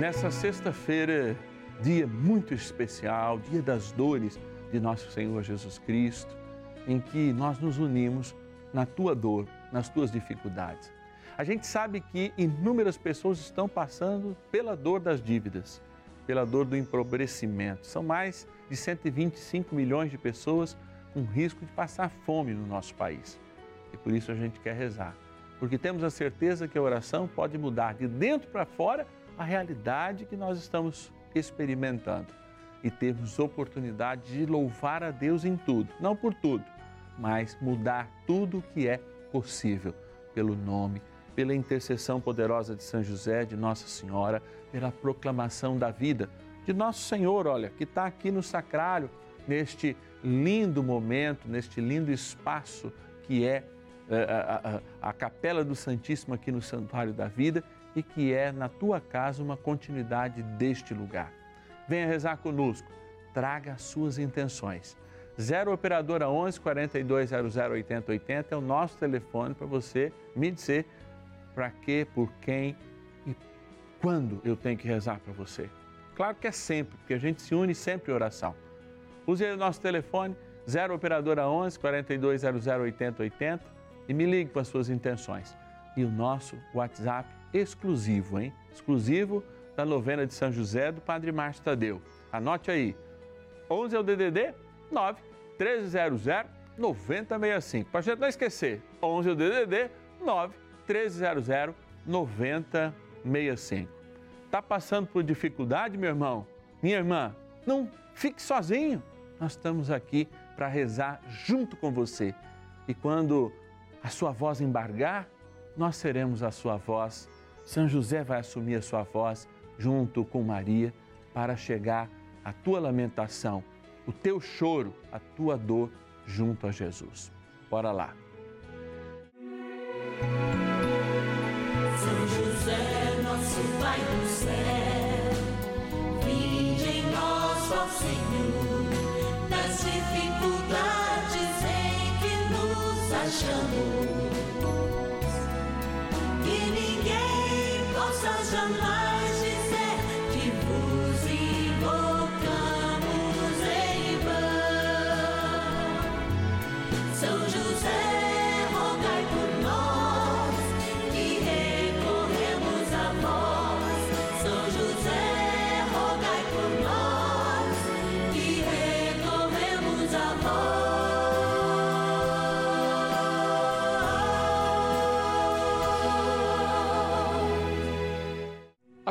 Nessa sexta-feira, dia muito especial, dia das dores de nosso Senhor Jesus Cristo, em que nós nos unimos na tua dor, nas tuas dificuldades. A gente sabe que inúmeras pessoas estão passando pela dor das dívidas, pela dor do empobrecimento. São mais de 125 milhões de pessoas com risco de passar fome no nosso país. E por isso a gente quer rezar, porque temos a certeza que a oração pode mudar de dentro para fora a realidade que nós estamos experimentando e termos oportunidade de louvar a Deus em tudo, não por tudo, mas mudar tudo o que é possível pelo nome, pela intercessão poderosa de São José, de Nossa Senhora, pela proclamação da vida de Nosso Senhor, olha, que está aqui no sacrário, neste lindo momento, neste lindo espaço que é eh, a, a, a Capela do Santíssimo aqui no Santuário da Vida e que é na tua casa uma continuidade deste lugar. Venha rezar conosco, traga as suas intenções. 0 Operadora 11 4200 8080 é o nosso telefone para você me dizer para que, por quem e quando eu tenho que rezar para você. Claro que é sempre, porque a gente se une sempre em oração. Use o nosso telefone 0 Operadora 11 4200 8080 e me ligue com as suas intenções. E o nosso WhatsApp exclusivo, hein? Exclusivo da novena de São José do Padre Márcio Tadeu. Anote aí. 11 é o DDD 9 1300 9065. Para gente não esquecer. 11 é o DDD 9 1300 9065. Tá passando por dificuldade, meu irmão? Minha irmã, não fique sozinho. Nós estamos aqui para rezar junto com você. E quando a sua voz embargar, nós seremos a sua voz são José vai assumir a sua voz junto com Maria para chegar à tua lamentação, o teu choro, a tua dor junto a Jesus. Bora lá. São José, nosso Pai do céu, vinde em nós, ó Senhor, nas dificuldades em que nos achamos. 笑起来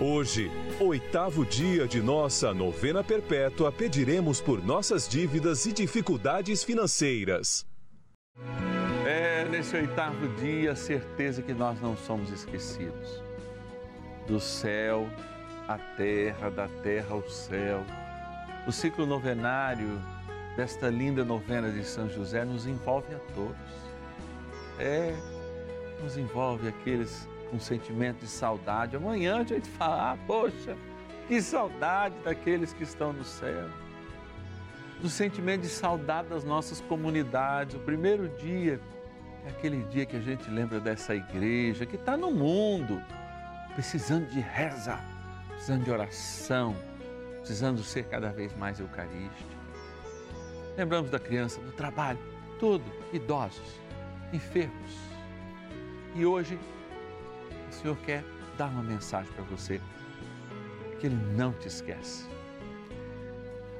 Hoje, oitavo dia de nossa novena perpétua, pediremos por nossas dívidas e dificuldades financeiras. É, nesse oitavo dia, a certeza que nós não somos esquecidos. Do céu à terra, da terra ao céu. O ciclo novenário desta linda novena de São José nos envolve a todos. É, nos envolve aqueles um sentimento de saudade. Amanhã a gente fala, ah, poxa, que saudade daqueles que estão no céu. Do sentimento de saudade das nossas comunidades. O primeiro dia é aquele dia que a gente lembra dessa igreja que está no mundo, precisando de reza, precisando de oração, precisando ser cada vez mais eucarístico. Lembramos da criança, do trabalho, tudo, idosos, enfermos. E hoje o Senhor quer dar uma mensagem para você, que Ele não te esquece.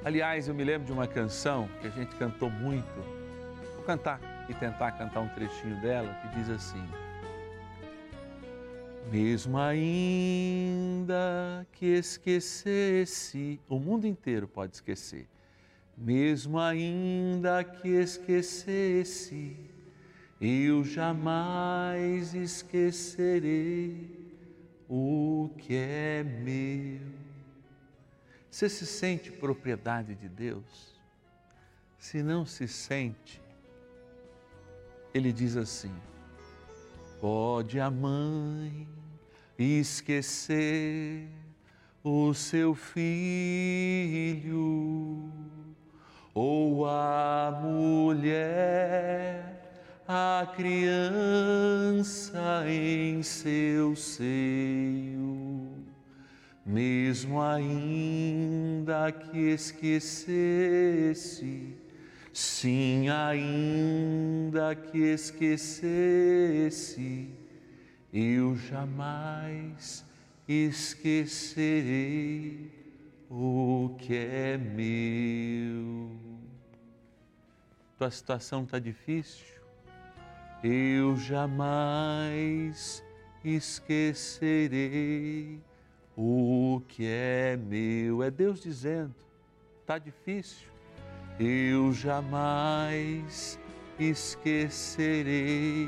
Aliás, eu me lembro de uma canção que a gente cantou muito. Vou cantar e tentar cantar um trechinho dela que diz assim: Mesmo ainda que esquecesse, o mundo inteiro pode esquecer. Mesmo ainda que esquecesse, eu jamais esquecerei o que é meu. Você se sente propriedade de Deus? Se não se sente, ele diz assim: pode a mãe esquecer o seu filho, criança em seu seio mesmo ainda que esquecesse, sim, ainda que esquecesse, eu jamais esquecerei o que é meu. Tua situação está difícil? Eu jamais esquecerei o que é meu. É Deus dizendo: está difícil. Eu jamais esquecerei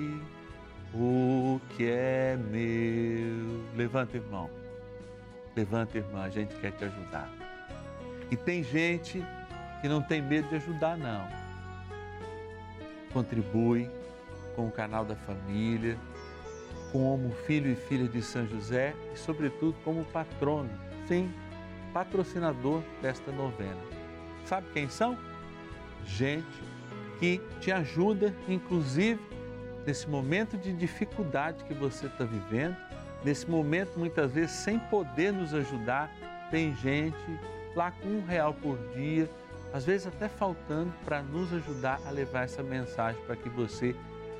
o que é meu. Levanta, irmão. Levanta, irmã, a gente quer te ajudar. E tem gente que não tem medo de ajudar, não. Contribui com o canal da família como filho e filha de São José e, sobretudo, como patrono, sim, patrocinador desta novena. Sabe quem são? Gente que te ajuda, inclusive, nesse momento de dificuldade que você está vivendo, nesse momento, muitas vezes, sem poder nos ajudar, tem gente lá com um real por dia, às vezes até faltando, para nos ajudar a levar essa mensagem para que você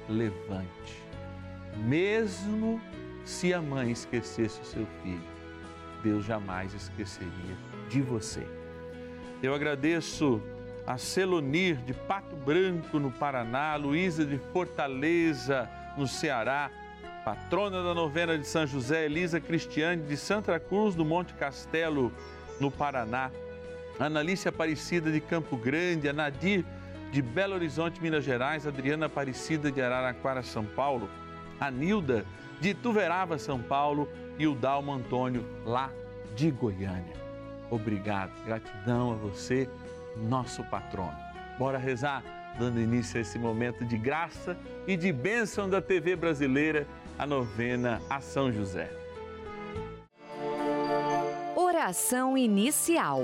levante mesmo se a mãe esquecesse o seu filho, Deus jamais esqueceria de você. Eu agradeço a Celonir de Pato Branco, no Paraná, Luísa de Fortaleza, no Ceará, patrona da novena de São José, Elisa Cristiane de Santa Cruz do Monte Castelo, no Paraná, Analícia Aparecida de Campo Grande, a Nadir de Belo Horizonte, Minas Gerais, Adriana Aparecida de Araraquara, São Paulo, a Nilda de Tuverava, São Paulo e o Dalmo Antônio lá de Goiânia. Obrigado, gratidão a você, nosso patrono. Bora rezar, dando início a esse momento de graça e de bênção da TV brasileira, a novena a São José. Oração inicial.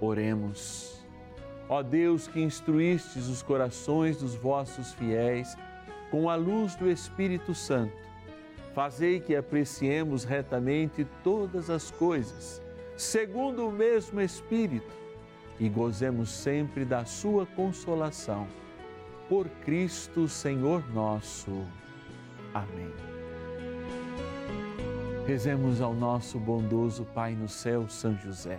Oremos. Ó Deus que instruístes os corações dos vossos fiéis com a luz do Espírito Santo, fazei que apreciemos retamente todas as coisas, segundo o mesmo Espírito, e gozemos sempre da sua consolação. Por Cristo, Senhor nosso. Amém. Rezemos ao nosso bondoso Pai no céu, São José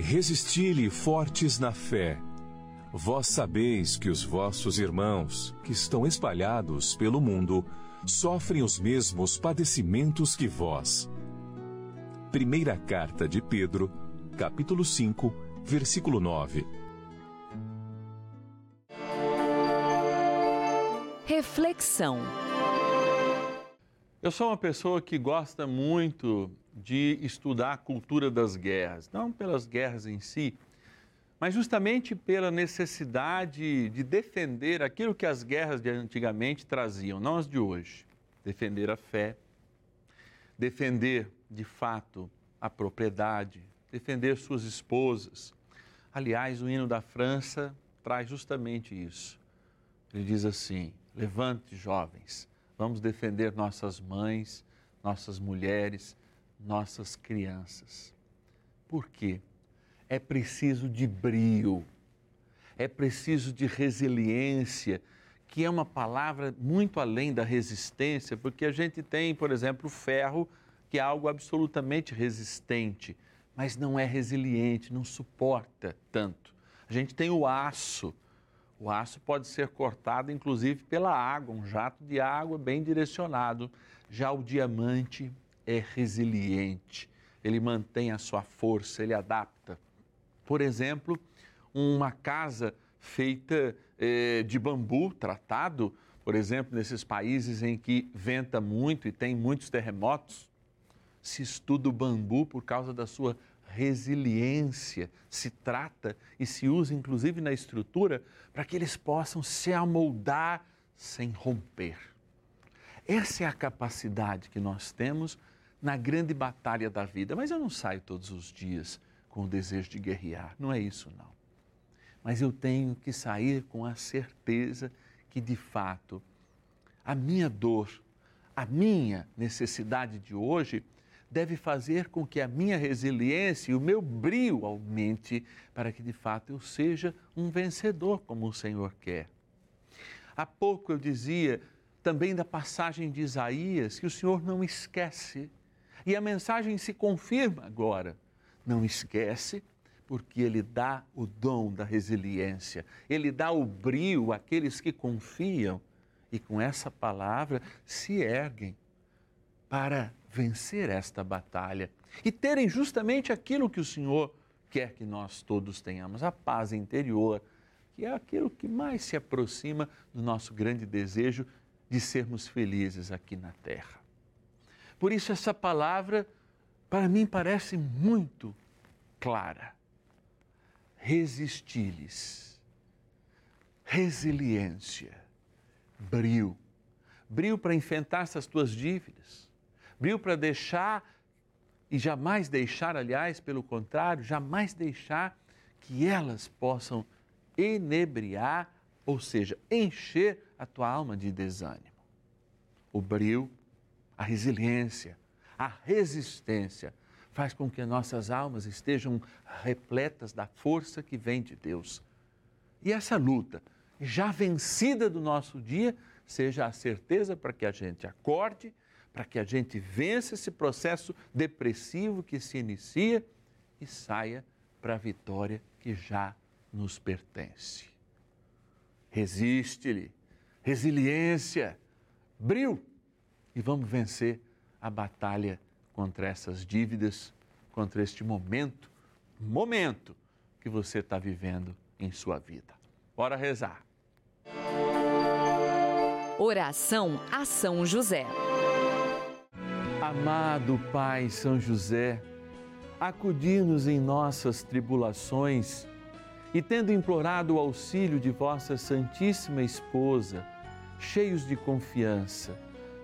Resisti-lhe fortes na fé. Vós sabeis que os vossos irmãos, que estão espalhados pelo mundo, sofrem os mesmos padecimentos que vós. Primeira carta de Pedro, capítulo 5, versículo 9. Reflexão. Eu sou uma pessoa que gosta muito de estudar a cultura das guerras, não pelas guerras em si, mas justamente pela necessidade de defender aquilo que as guerras de antigamente traziam, não as de hoje. Defender a fé, defender de fato a propriedade, defender suas esposas. Aliás, o hino da França traz justamente isso. Ele diz assim: Levante, jovens, vamos defender nossas mães, nossas mulheres, nossas crianças. Por quê? É preciso de brio, é preciso de resiliência, que é uma palavra muito além da resistência, porque a gente tem, por exemplo, o ferro, que é algo absolutamente resistente, mas não é resiliente, não suporta tanto. A gente tem o aço. O aço pode ser cortado, inclusive, pela água, um jato de água bem direcionado. Já o diamante é resiliente, ele mantém a sua força, ele adapta. Por exemplo, uma casa feita eh, de bambu tratado, por exemplo, nesses países em que venta muito e tem muitos terremotos, se estuda o bambu por causa da sua resiliência, se trata e se usa inclusive na estrutura para que eles possam se amoldar sem romper. Essa é a capacidade que nós temos na grande batalha da vida. Mas eu não saio todos os dias com o desejo de guerrear, não é isso não. Mas eu tenho que sair com a certeza que de fato a minha dor, a minha necessidade de hoje deve fazer com que a minha resiliência e o meu brio aumente para que de fato eu seja um vencedor como o Senhor quer. Há pouco eu dizia também da passagem de Isaías que o Senhor não esquece e a mensagem se confirma agora. Não esquece, porque ele dá o dom da resiliência, ele dá o brio àqueles que confiam e com essa palavra se erguem para vencer esta batalha e terem justamente aquilo que o Senhor quer que nós todos tenhamos, a paz interior, que é aquilo que mais se aproxima do nosso grande desejo de sermos felizes aqui na terra. Por isso, essa palavra, para mim, parece muito clara. Resistir-lhes. Resiliência. Brio. Brio para enfrentar essas tuas dívidas. Brio para deixar e jamais deixar, aliás, pelo contrário, jamais deixar que elas possam enebriar, ou seja, encher a tua alma de desânimo. O brio a resiliência, a resistência faz com que nossas almas estejam repletas da força que vem de Deus. E essa luta, já vencida do nosso dia, seja a certeza para que a gente acorde, para que a gente vença esse processo depressivo que se inicia e saia para a vitória que já nos pertence. Resiste-lhe, resiliência, brilho e vamos vencer a batalha contra essas dívidas, contra este momento, momento que você está vivendo em sua vida. Bora rezar. Oração a São José. Amado Pai São José, acudir-nos em nossas tribulações e, tendo implorado o auxílio de vossa Santíssima Esposa, cheios de confiança,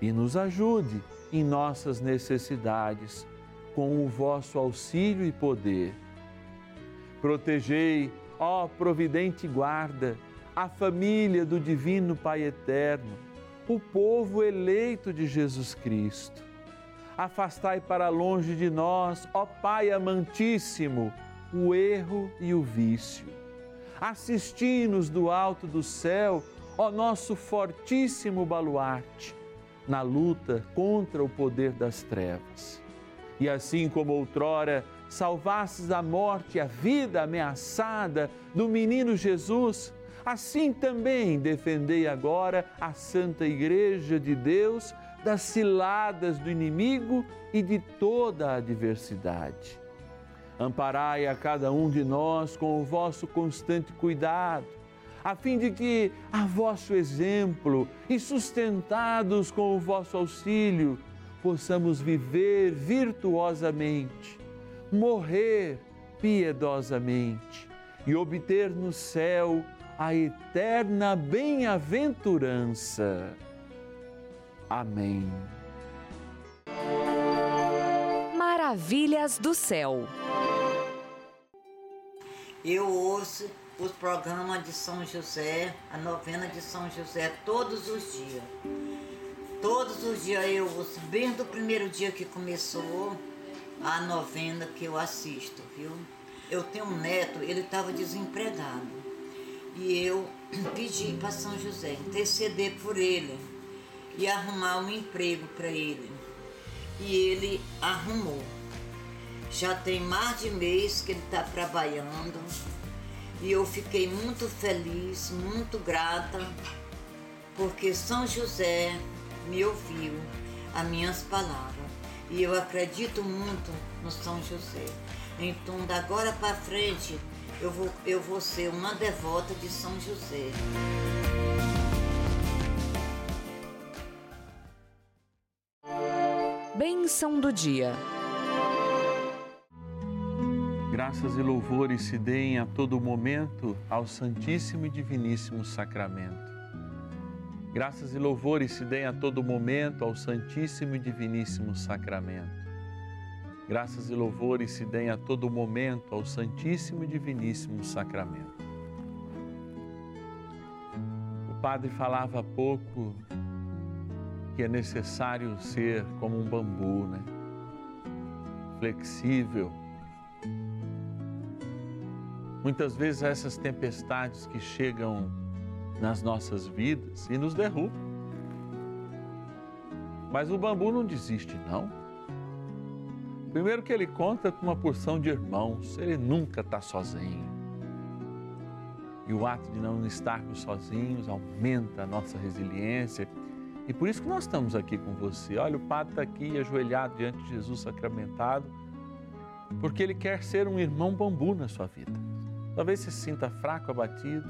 e nos ajude em nossas necessidades com o vosso auxílio e poder. Protegei, ó providente guarda, a família do Divino Pai Eterno, o povo eleito de Jesus Cristo. Afastai para longe de nós, ó Pai amantíssimo, o erro e o vício. Assisti-nos do alto do céu, ó nosso fortíssimo baluarte, na luta contra o poder das trevas. E assim como outrora salvastes da morte a vida ameaçada do menino Jesus, assim também defendei agora a Santa Igreja de Deus das ciladas do inimigo e de toda a adversidade Amparai a cada um de nós com o vosso constante cuidado, a fim de que, a vosso exemplo e sustentados com o vosso auxílio, possamos viver virtuosamente, morrer piedosamente e obter no céu a eterna bem-aventurança. Amém. Maravilhas do céu. Eu ouço os programas de São José, a novena de São José, todos os dias. Todos os dias eu bem do primeiro dia que começou a novena que eu assisto, viu? Eu tenho um neto, ele estava desempregado. E eu pedi para São José interceder por ele e arrumar um emprego para ele. E ele arrumou. Já tem mais de mês que ele está trabalhando e eu fiquei muito feliz, muito grata, porque São José me ouviu as minhas palavras e eu acredito muito no São José. Então, da agora para frente, eu vou, eu vou ser uma devota de São José. Bênção do dia. Graças e louvores se deem a todo momento ao Santíssimo e Diviníssimo Sacramento. Graças e louvores se deem a todo momento ao Santíssimo e Diviníssimo Sacramento. Graças e louvores se deem a todo momento ao Santíssimo e Diviníssimo Sacramento. O padre falava há pouco que é necessário ser como um bambu, né? Flexível Muitas vezes essas tempestades que chegam nas nossas vidas e nos derrubam. Mas o bambu não desiste, não. Primeiro que ele conta com uma porção de irmãos, ele nunca está sozinho. E o ato de não estarmos sozinhos aumenta a nossa resiliência. E por isso que nós estamos aqui com você. Olha, o padre está aqui ajoelhado diante de Jesus sacramentado, porque ele quer ser um irmão bambu na sua vida talvez se sinta fraco, abatido.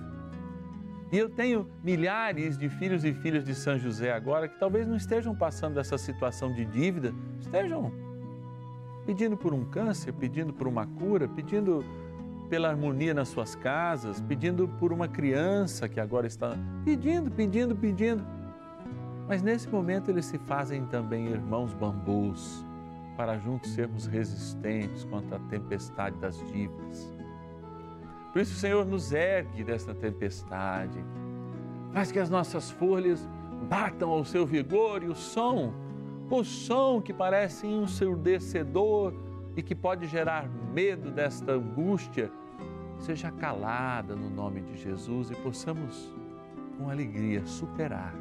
E eu tenho milhares de filhos e filhas de São José agora que talvez não estejam passando essa situação de dívida, estejam pedindo por um câncer, pedindo por uma cura, pedindo pela harmonia nas suas casas, pedindo por uma criança que agora está pedindo, pedindo, pedindo. Mas nesse momento eles se fazem também irmãos bambus, para juntos sermos resistentes contra a tempestade das dívidas. Por isso, Senhor, nos ergue desta tempestade. Faz que as nossas folhas batam ao seu vigor e o som, o som que parece ensurdecedor e que pode gerar medo desta angústia, seja calada no nome de Jesus e possamos, com alegria, superar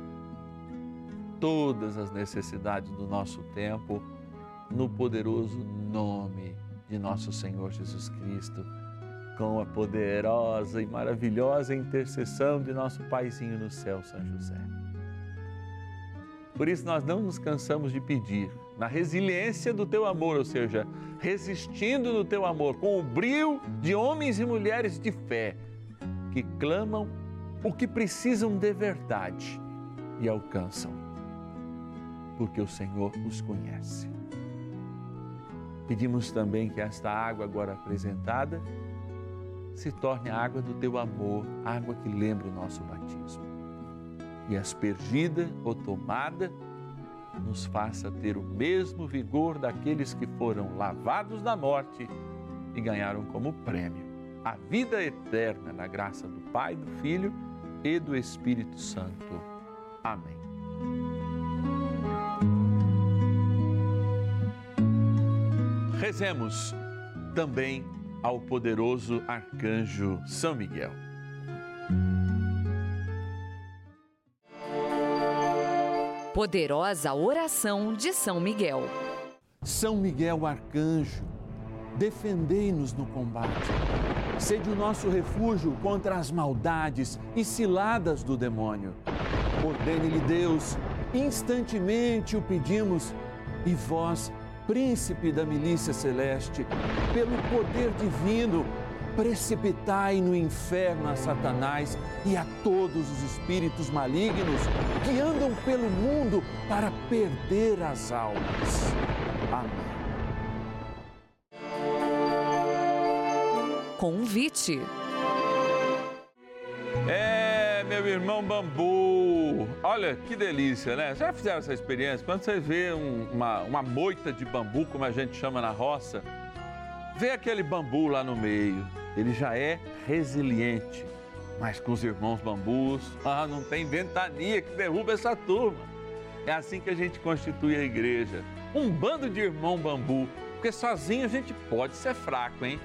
todas as necessidades do nosso tempo no poderoso nome de nosso Senhor Jesus Cristo com a poderosa e maravilhosa intercessão de nosso Paizinho no céu, São José. Por isso nós não nos cansamos de pedir, na resiliência do teu amor, ou seja, resistindo no teu amor, com o brilho de homens e mulheres de fé que clamam o que precisam de verdade e alcançam, porque o Senhor os conhece. Pedimos também que esta água agora apresentada se torne a água do teu amor, água que lembra o nosso batismo. E aspergida ou tomada, nos faça ter o mesmo vigor daqueles que foram lavados da morte e ganharam como prêmio a vida eterna na graça do Pai, do Filho e do Espírito Santo. Amém. Rezemos também ao poderoso arcanjo São Miguel. Poderosa oração de São Miguel. São Miguel arcanjo, defendei-nos no combate. Sede o nosso refúgio contra as maldades e ciladas do demônio. Ordene-lhe Deus, instantemente o pedimos, e vós, príncipe da milícia celeste, pelo poder divino, precipitai no inferno a Satanás e a todos os espíritos malignos que andam pelo mundo para perder as almas. Amém. Convite. É, meu irmão bambu. Olha que delícia, né? Já fizeram essa experiência? Quando você vê um- uma, uma moita de bambu, como a gente chama na roça, vê aquele bambu lá no meio. Ele já é resiliente. Mas com os irmãos bambus, ah, não tem ventania que derruba essa turma. É assim que a gente constitui a igreja. Um bando de irmão bambu. Porque sozinho a gente pode ser fraco, hein?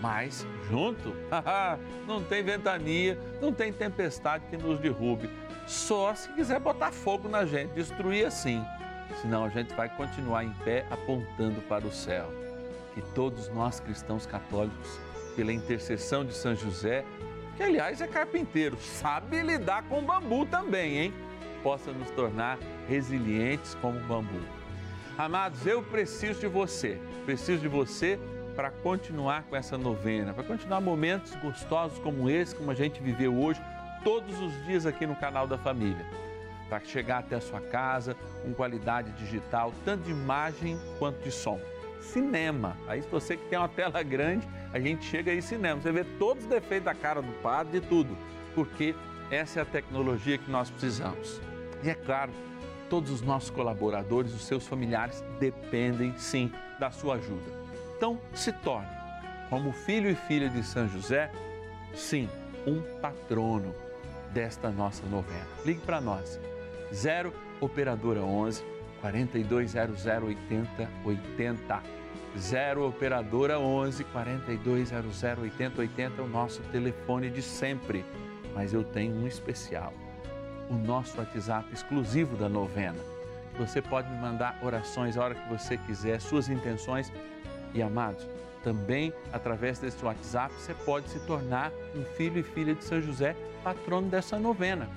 Mas junto, não tem ventania, não tem tempestade que nos derrube. Só se quiser botar fogo na gente, destruir assim. Senão a gente vai continuar em pé apontando para o céu. Que todos nós cristãos católicos, pela intercessão de São José, que aliás é carpinteiro, sabe lidar com bambu também, hein? Possa nos tornar resilientes como bambu. Amados, eu preciso de você, preciso de você para continuar com essa novena, para continuar momentos gostosos como esse, como a gente viveu hoje, todos os dias aqui no canal da família. Para chegar até a sua casa com qualidade digital, tanto de imagem quanto de som. Cinema. Aí, se você que tem uma tela grande, a gente chega aí cinema. Você vê todos os defeitos da cara do padre, de tudo. Porque essa é a tecnologia que nós precisamos. E é claro, todos os nossos colaboradores, os seus familiares, dependem sim da sua ajuda. Então, se torne, como filho e filha de São José, sim, um patrono desta nossa novena. Ligue para nós, 0 Operadora 11 4200 80 80. 0 Operadora 11 4200 80 80 é o nosso telefone de sempre. Mas eu tenho um especial, o nosso WhatsApp exclusivo da novena. Você pode me mandar orações a hora que você quiser, suas intenções e amados, também através desse WhatsApp você pode se tornar um filho e filha de São José, patrono dessa novena.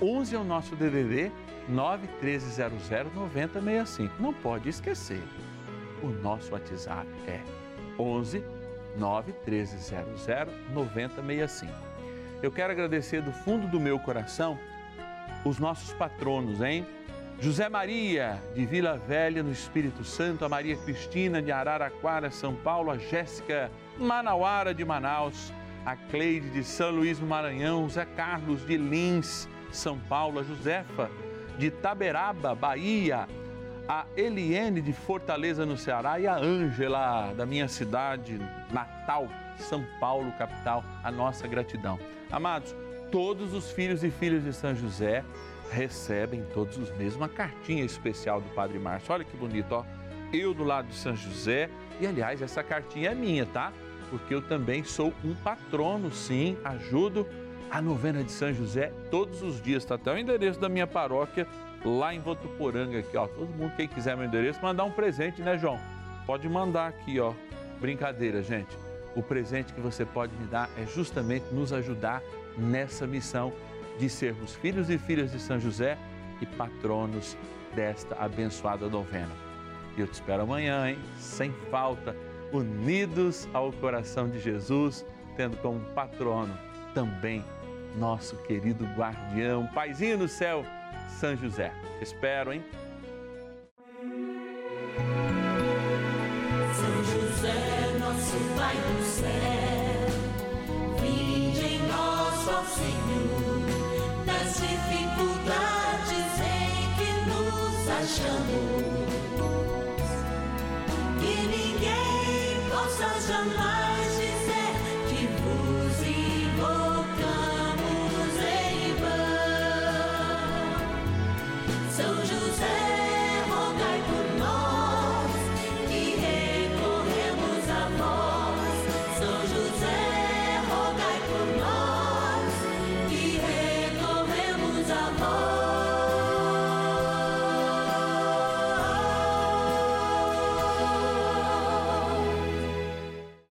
11 é o nosso DDD 91300 9065. Não pode esquecer. O nosso WhatsApp é 11 91300 9065. Eu quero agradecer do fundo do meu coração os nossos patronos, hein? José Maria, de Vila Velha, no Espírito Santo, a Maria Cristina, de Araraquara, São Paulo, a Jéssica Manauara, de Manaus, a Cleide, de São Luís do Maranhão, Zé Carlos, de Lins, São Paulo, a Josefa, de Taberaba, Bahia, a Eliene, de Fortaleza, no Ceará, e a Ângela, da minha cidade natal, São Paulo, capital, a nossa gratidão. Amados, todos os filhos e filhas de São José, recebem todos os meses uma cartinha especial do Padre Márcio. Olha que bonito, ó. Eu do lado de São José, e aliás, essa cartinha é minha, tá? Porque eu também sou um patrono, sim, ajudo a novena de São José todos os dias. Tá até o endereço da minha paróquia lá em Votuporanga aqui, ó. Todo mundo quem quiser meu endereço, mandar um presente, né, João? Pode mandar aqui, ó. Brincadeira, gente. o presente que você pode me dar é justamente nos ajudar nessa missão de sermos filhos e filhas de São José e patronos desta abençoada novena. E eu te espero amanhã, hein? Sem falta, unidos ao coração de Jesus, tendo como patrono também nosso querido guardião, paizinho no céu, São José. Te espero, hein? São José, nosso Pai do céu, Senhor,